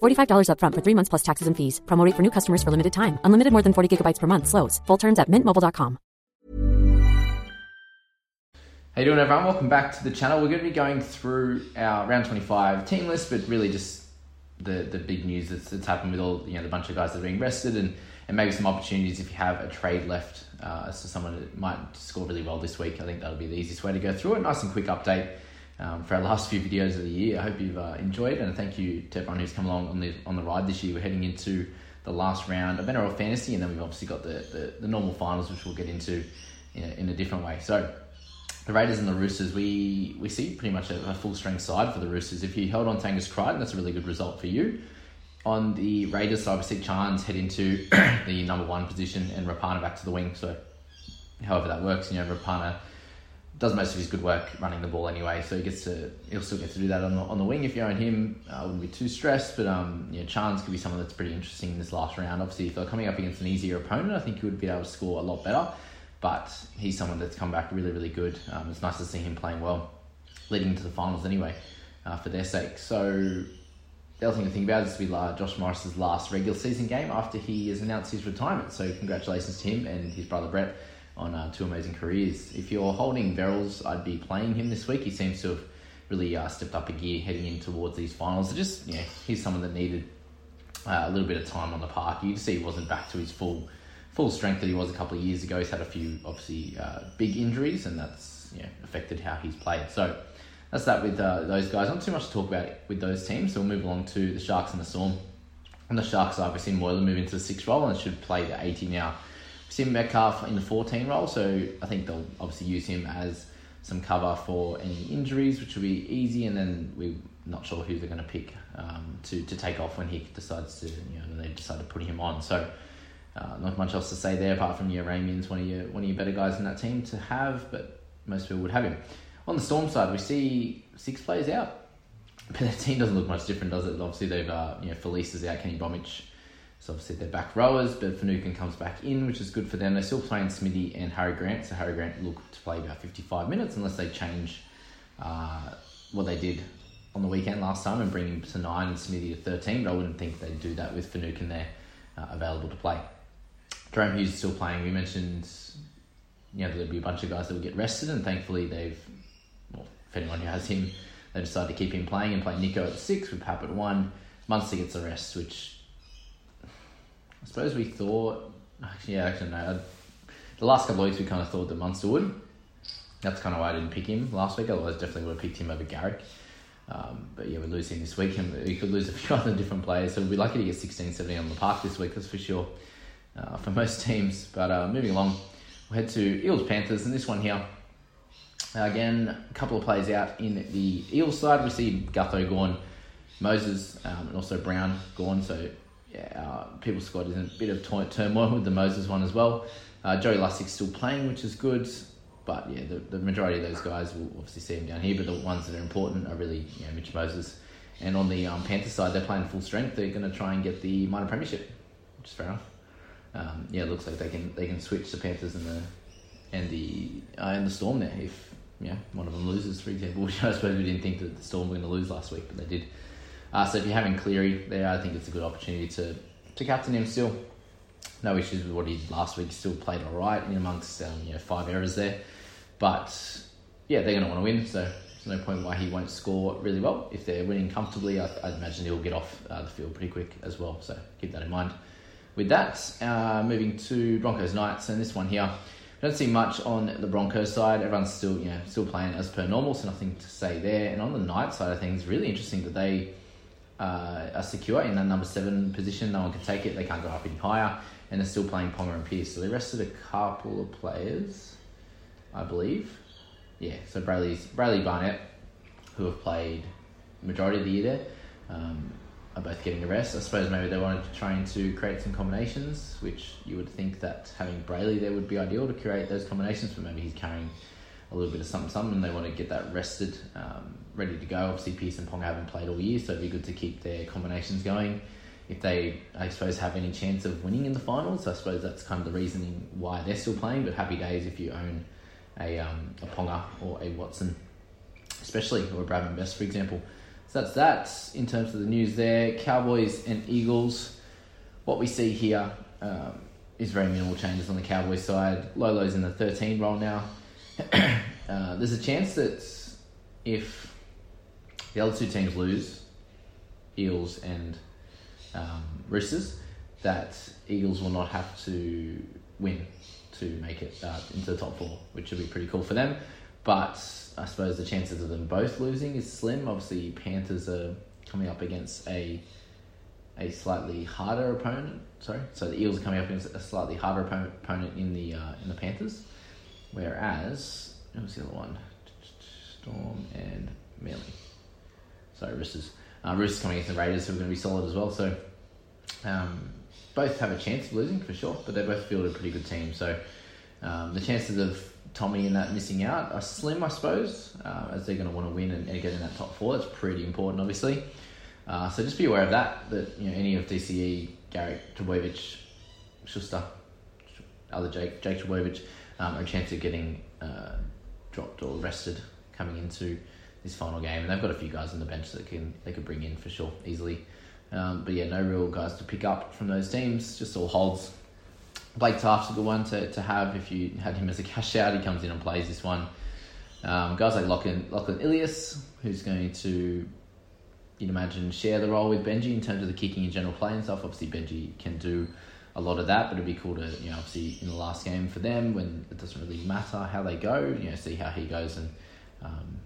$45 upfront for three months plus taxes and fees. Promo rate for new customers for limited time. Unlimited more than 40 gigabytes per month. Slows. Full terms at mintmobile.com. How you doing, everyone? Welcome back to the channel. We're going to be going through our round 25 team list, but really just the, the big news that's, that's happened with all you know the bunch of guys that are being rested and, and maybe some opportunities if you have a trade left uh, as to someone that might score really well this week. I think that'll be the easiest way to go through it. Nice and quick update um, for our last few videos of the year. I hope you've uh, enjoyed, and thank you to everyone who's come along on the on the ride this year. We're heading into the last round of NRL Fantasy, and then we've obviously got the, the, the normal finals, which we'll get into in a, in a different way. So the Raiders and the Roosters, we we see pretty much a, a full strength side for the Roosters. If you held on to Angus Crichton, that's a really good result for you. On the Raiders side, we see Charnze head into the number one position and Rapana back to the wing. So, however that works, you know, Rapana does most of his good work running the ball anyway, so he gets to he'll still get to do that on the, on the wing if you own him. I uh, wouldn't be too stressed, but um, yeah, Charnze could be someone that's pretty interesting in this last round. Obviously, if they're coming up against an easier opponent, I think he would be able to score a lot better. But he's someone that's come back really, really good. Um, it's nice to see him playing well, leading into the finals anyway, uh, for their sake. So the other thing to think about is to be uh, Josh Morris's last regular season game after he has announced his retirement. So congratulations to him and his brother Brett on uh, two amazing careers. If you're holding Verrills, I'd be playing him this week. He seems to have really uh, stepped up a gear heading in towards these finals. just yeah, he's someone that needed uh, a little bit of time on the park. You can see he wasn't back to his full full strength that he was a couple of years ago. He's had a few obviously uh, big injuries, and that's yeah, affected how he's played. So that's that with uh, those guys. Not too much to talk about with those teams. So we'll move along to the Sharks and the Storm. On the Sharks side, we've seen Moylan move into the sixth role and should play the 80 now. We've Metcalfe in the 14 role, so I think they'll obviously use him as some cover for any injuries, which will be easy. And then we're not sure who they're going to pick um, to, to take off when he decides to, you know, they decide to put him on. So uh, not much else to say there apart from your Ramien's one of your one of your better guys in that team to have, but most people would have him. On the Storm side, we see six players out, but their team doesn't look much different, does it? Obviously, they've uh, you know Felise is out, Kenny Bromwich. So obviously they're back rowers, but Finucane comes back in, which is good for them. They're still playing Smithy and Harry Grant, so Harry Grant look to play about 55 minutes unless they change uh, what they did on the weekend last time and bring him to 9 and Smithy to 13, but I wouldn't think they'd do that with Finucane there uh, available to play. Jahrome Hughes is still playing. We mentioned you know, there'll be a bunch of guys that will get rested, and thankfully they've well, if anyone who has him, they decided to keep him playing and play Nico at six with Pap at one. Munster gets the rest, which I suppose we thought. Actually, yeah, actually, no. The last couple of weeks we kind of thought that Munster would. That's kind of why I didn't pick him last week. Otherwise, definitely would have picked him over Garrick. Um, but yeah, we're losing this week, and we could lose a few other different players. So we'd be lucky to get 16, 17 on the park this week. That's for sure. Uh, for most teams. But uh, moving along, we'll head to Eels Panthers, and this one here Again, a couple of players out in the Eels side. We see Gutho gone, Moses, um, and also Brown gone. So, yeah, uh, People's Squad is in a bit of turmoil with the Moses one as well. Uh, Joey Lussick's still playing, which is good. But yeah, the, the majority of those guys will obviously see him down here. But the ones that are important are really you know, Mitch Moses. And on the um, Panther side, they're playing full strength. They're going to try and get the minor premiership, which is fair enough. um, yeah, it looks like they can they can switch the Panthers and the and the uh, and the Storm there if yeah one of them loses, for example. Which I suppose we didn't think that the Storm were going to lose last week, but they did. Uh, so if you're having Cleary there, I think it's a good opportunity to to captain him still. No issues with what he did last week. Still played all right in amongst um, you know five errors there, but yeah, they're going to want to win. So there's no point why he won't score really well. If they're winning comfortably, I, would imagine he'll get off uh, the field pretty quick as well. So keep that in mind. With that, uh, moving to Broncos Knights, and this one here, I don't see much on the Broncos side. Everyone's still, you know, still playing as per normal, so nothing to say there. And on the Knights side of things, really interesting that they uh, are secure in that number seven position. No one can take it. They can't go up any higher, and they're still playing Ponga and Pearce. So they rested a couple of players, I believe. Yeah, so Brailey's Brailey Barnett, who have played majority of the year there. Um, are both getting a rest. I suppose maybe they wanted to try and to create some combinations, which you would think that having Brailey there would be ideal to create those combinations, but maybe he's carrying a little bit of something, something, and they want to get that rested, um, ready to go. Obviously, Pearce and Pong haven't played all year, so it'd be good to keep their combinations going. If they, I suppose, have any chance of winning in the finals, I suppose that's kind of the reasoning why they're still playing. But happy days if you own a um, a Ponga or a Watson, especially or a Bradman Best, for example. So that's that in terms of the news there. Cowboys and Eagles. What we see here um, is very minimal changes on the Cowboys side. Lolo's in the 13 role now. uh, there's a chance that if the other two teams lose, Eagles and um, Roosters, that Eagles will not have to win to make it uh, into the top four, which would be pretty cool for them. But I suppose the chances of them both losing is slim. Obviously, Panthers are coming up against a a slightly harder opponent. Sorry, so the Eels are coming up against a slightly harder opponent in the uh, in the Panthers, whereas who's the other one? Storm and Manly. Sorry, Roosters. Uh, Roosters coming against the Raiders, who are going to be solid as well. So um, both have a chance of losing for sure, but they both field a pretty good team. So um, the chances of Tommy in that missing out are slim, I suppose, uh, as they're going to want to win and, and, get in that top four. That's pretty important, obviously. Uh, so just be aware of that. That you know any of DCE, Garrick, Trbojevic, Schuster, other Jake, Jake Trbojevic, um, a chance of getting uh, dropped or rested coming into this final game. And they've got a few guys on the bench that can they could bring in for sure easily. Um, but yeah, no real guys to pick up from those teams. Just all holds Blake Taaffe's a good one to, to have if you had him as a cash out. He comes in and plays this one. Um, guys like Lachlan, Lachlan Ilias, who's going to, you'd imagine, share the role with Benji in terms of the kicking and general play and stuff. Obviously, Benji can do a lot of that, but it'd be cool to, you know, obviously in the last game for them when it doesn't really matter how they go, you know, see how he goes and um,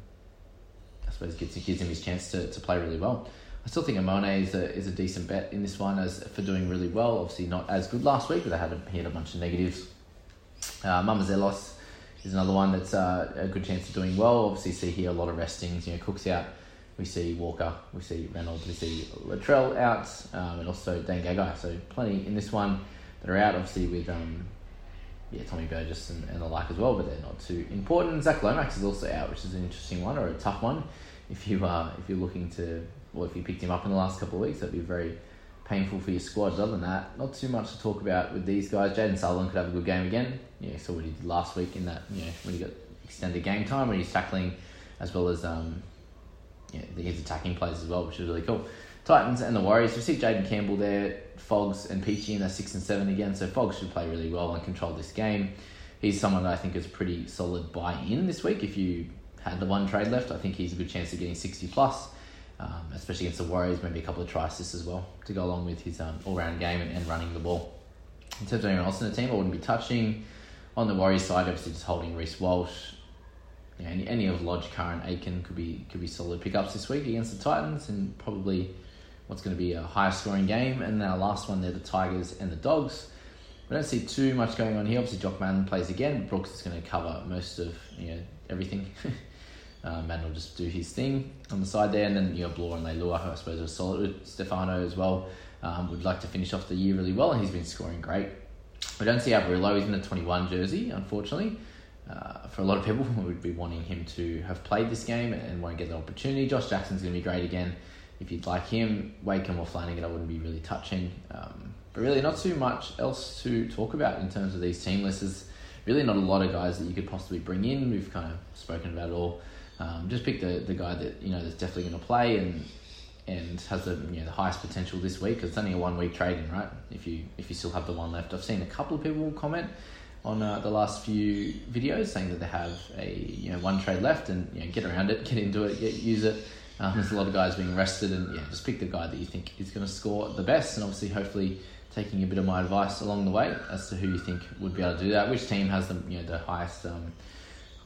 I suppose gives, gives him his chance to, to play really well. I still think Amone is a, is a decent bet in this one as for doing really well. Obviously not as good last week, but they had a, he had a bunch of negatives. Uh, Mamouzelos is another one that's uh, a good chance of doing well. Obviously, see here a lot of restings. You know, Cook's out. We see Walker. We see Reynolds. We see Latrell out, um, and also Dane Gagai. So plenty in this one that are out. Obviously with um, yeah Tommy Burgess and, and the like as well, but they're not too important. Zach Lomax is also out, which is an interesting one or a tough one if you are uh, if you're looking to or if you picked him up in the last couple of weeks, that'd be very painful for your squad. Other than that, not too much to talk about with these guys. Jayden Sutherland could have a good game again. Yeah, saw what he did last week in that, you know, when he got extended game time, when he's tackling as well as um, yeah, his attacking plays as well, which is really cool. Titans and the Warriors. We see Jayden Campbell there, Fogs and Peachy in that six and seven again. So Fogs should play really well and control this game. He's someone I think is pretty solid buy in this week. If you had the one trade left, I think he's a good chance of getting sixty plus um, especially against the Warriors, maybe a couple of tries as well to go along with his um, all round game and, and, running the ball. In terms of anyone else in the team, I wouldn't be touching. On the Warriors side, obviously just holding Reece Walsh. Know, any, any of Lodge, Curran, Aiken could be could be solid pickups this week against the Titans, and probably what's going to be a higher scoring game. And then our last one, there, the Tigers and the Dogs. We don't see too much going on here. Obviously, Jock Madden plays again. Brooks is going to cover most of you know everything. Um, and will just do his thing on the side there. And then you know Blore and Leilua, I suppose are solid. Stefano as well um, would like to finish off the year really well, and he's been scoring great. We don't see Averillo. He's in the 21 jersey, unfortunately. Uh, for a lot of people, would be wanting him to have played this game and won't get the opportunity. Josh Jackson's going to be great again. If you'd like him, Wakeham or Flanagan, I wouldn't be really touching. Um, but really, not too much else to talk about in terms of these team lists. There's really not a lot of guys that you could possibly bring in. We've kind of spoken about it all. Um, just pick the, the guy that you know that's definitely going to play and and has the you know the highest potential this week. Cause it's only a one week trading, right? If you if you still have the one left, I've seen a couple of people comment on uh, the last few videos saying that they have a you know one trade left and you know get around it, get into it, get use it. Um, there's a lot of guys being rested, and yeah, just pick the guy that you think is going to score the best, and obviously, hopefully, taking a bit of my advice along the way as to who you think would be able to do that. Which team has the you know the highest, um,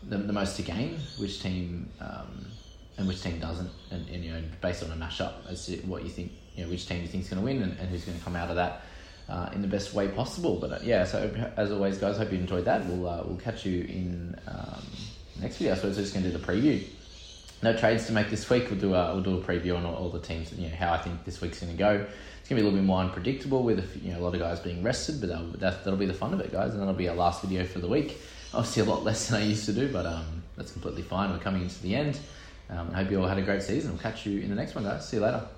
the, the most to gain? Which team um, and which team doesn't? And, and, you know, based on a mashup as to what you think, you know, which team you think is going to win and, and who's going to come out of that. Uh, in the best way possible, but uh, yeah. So as always, guys, hope you enjoyed that. We'll uh, we'll catch you in um, next video. I suppose we're just to do the preview no trades to make this week. We'll do a, we'll do a preview on all, all the teams, you know, how I think this week's to go. It's to be a little bit more unpredictable with a, you know, a lot of guys being rested, but that'll, that, that'll be the fun of it, guys. And that'll be our last video for the week. Obviously, a lot less than I used to do, but um, that's completely fine. We're coming into the end. Um, I hope you all had a great season. We'll catch you in the next one, guys. See you later.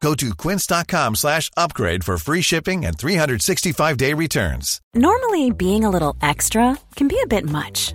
Go to quince.com slash upgrade for free shipping and 365-day returns. Normally, being a little extra can be a bit much,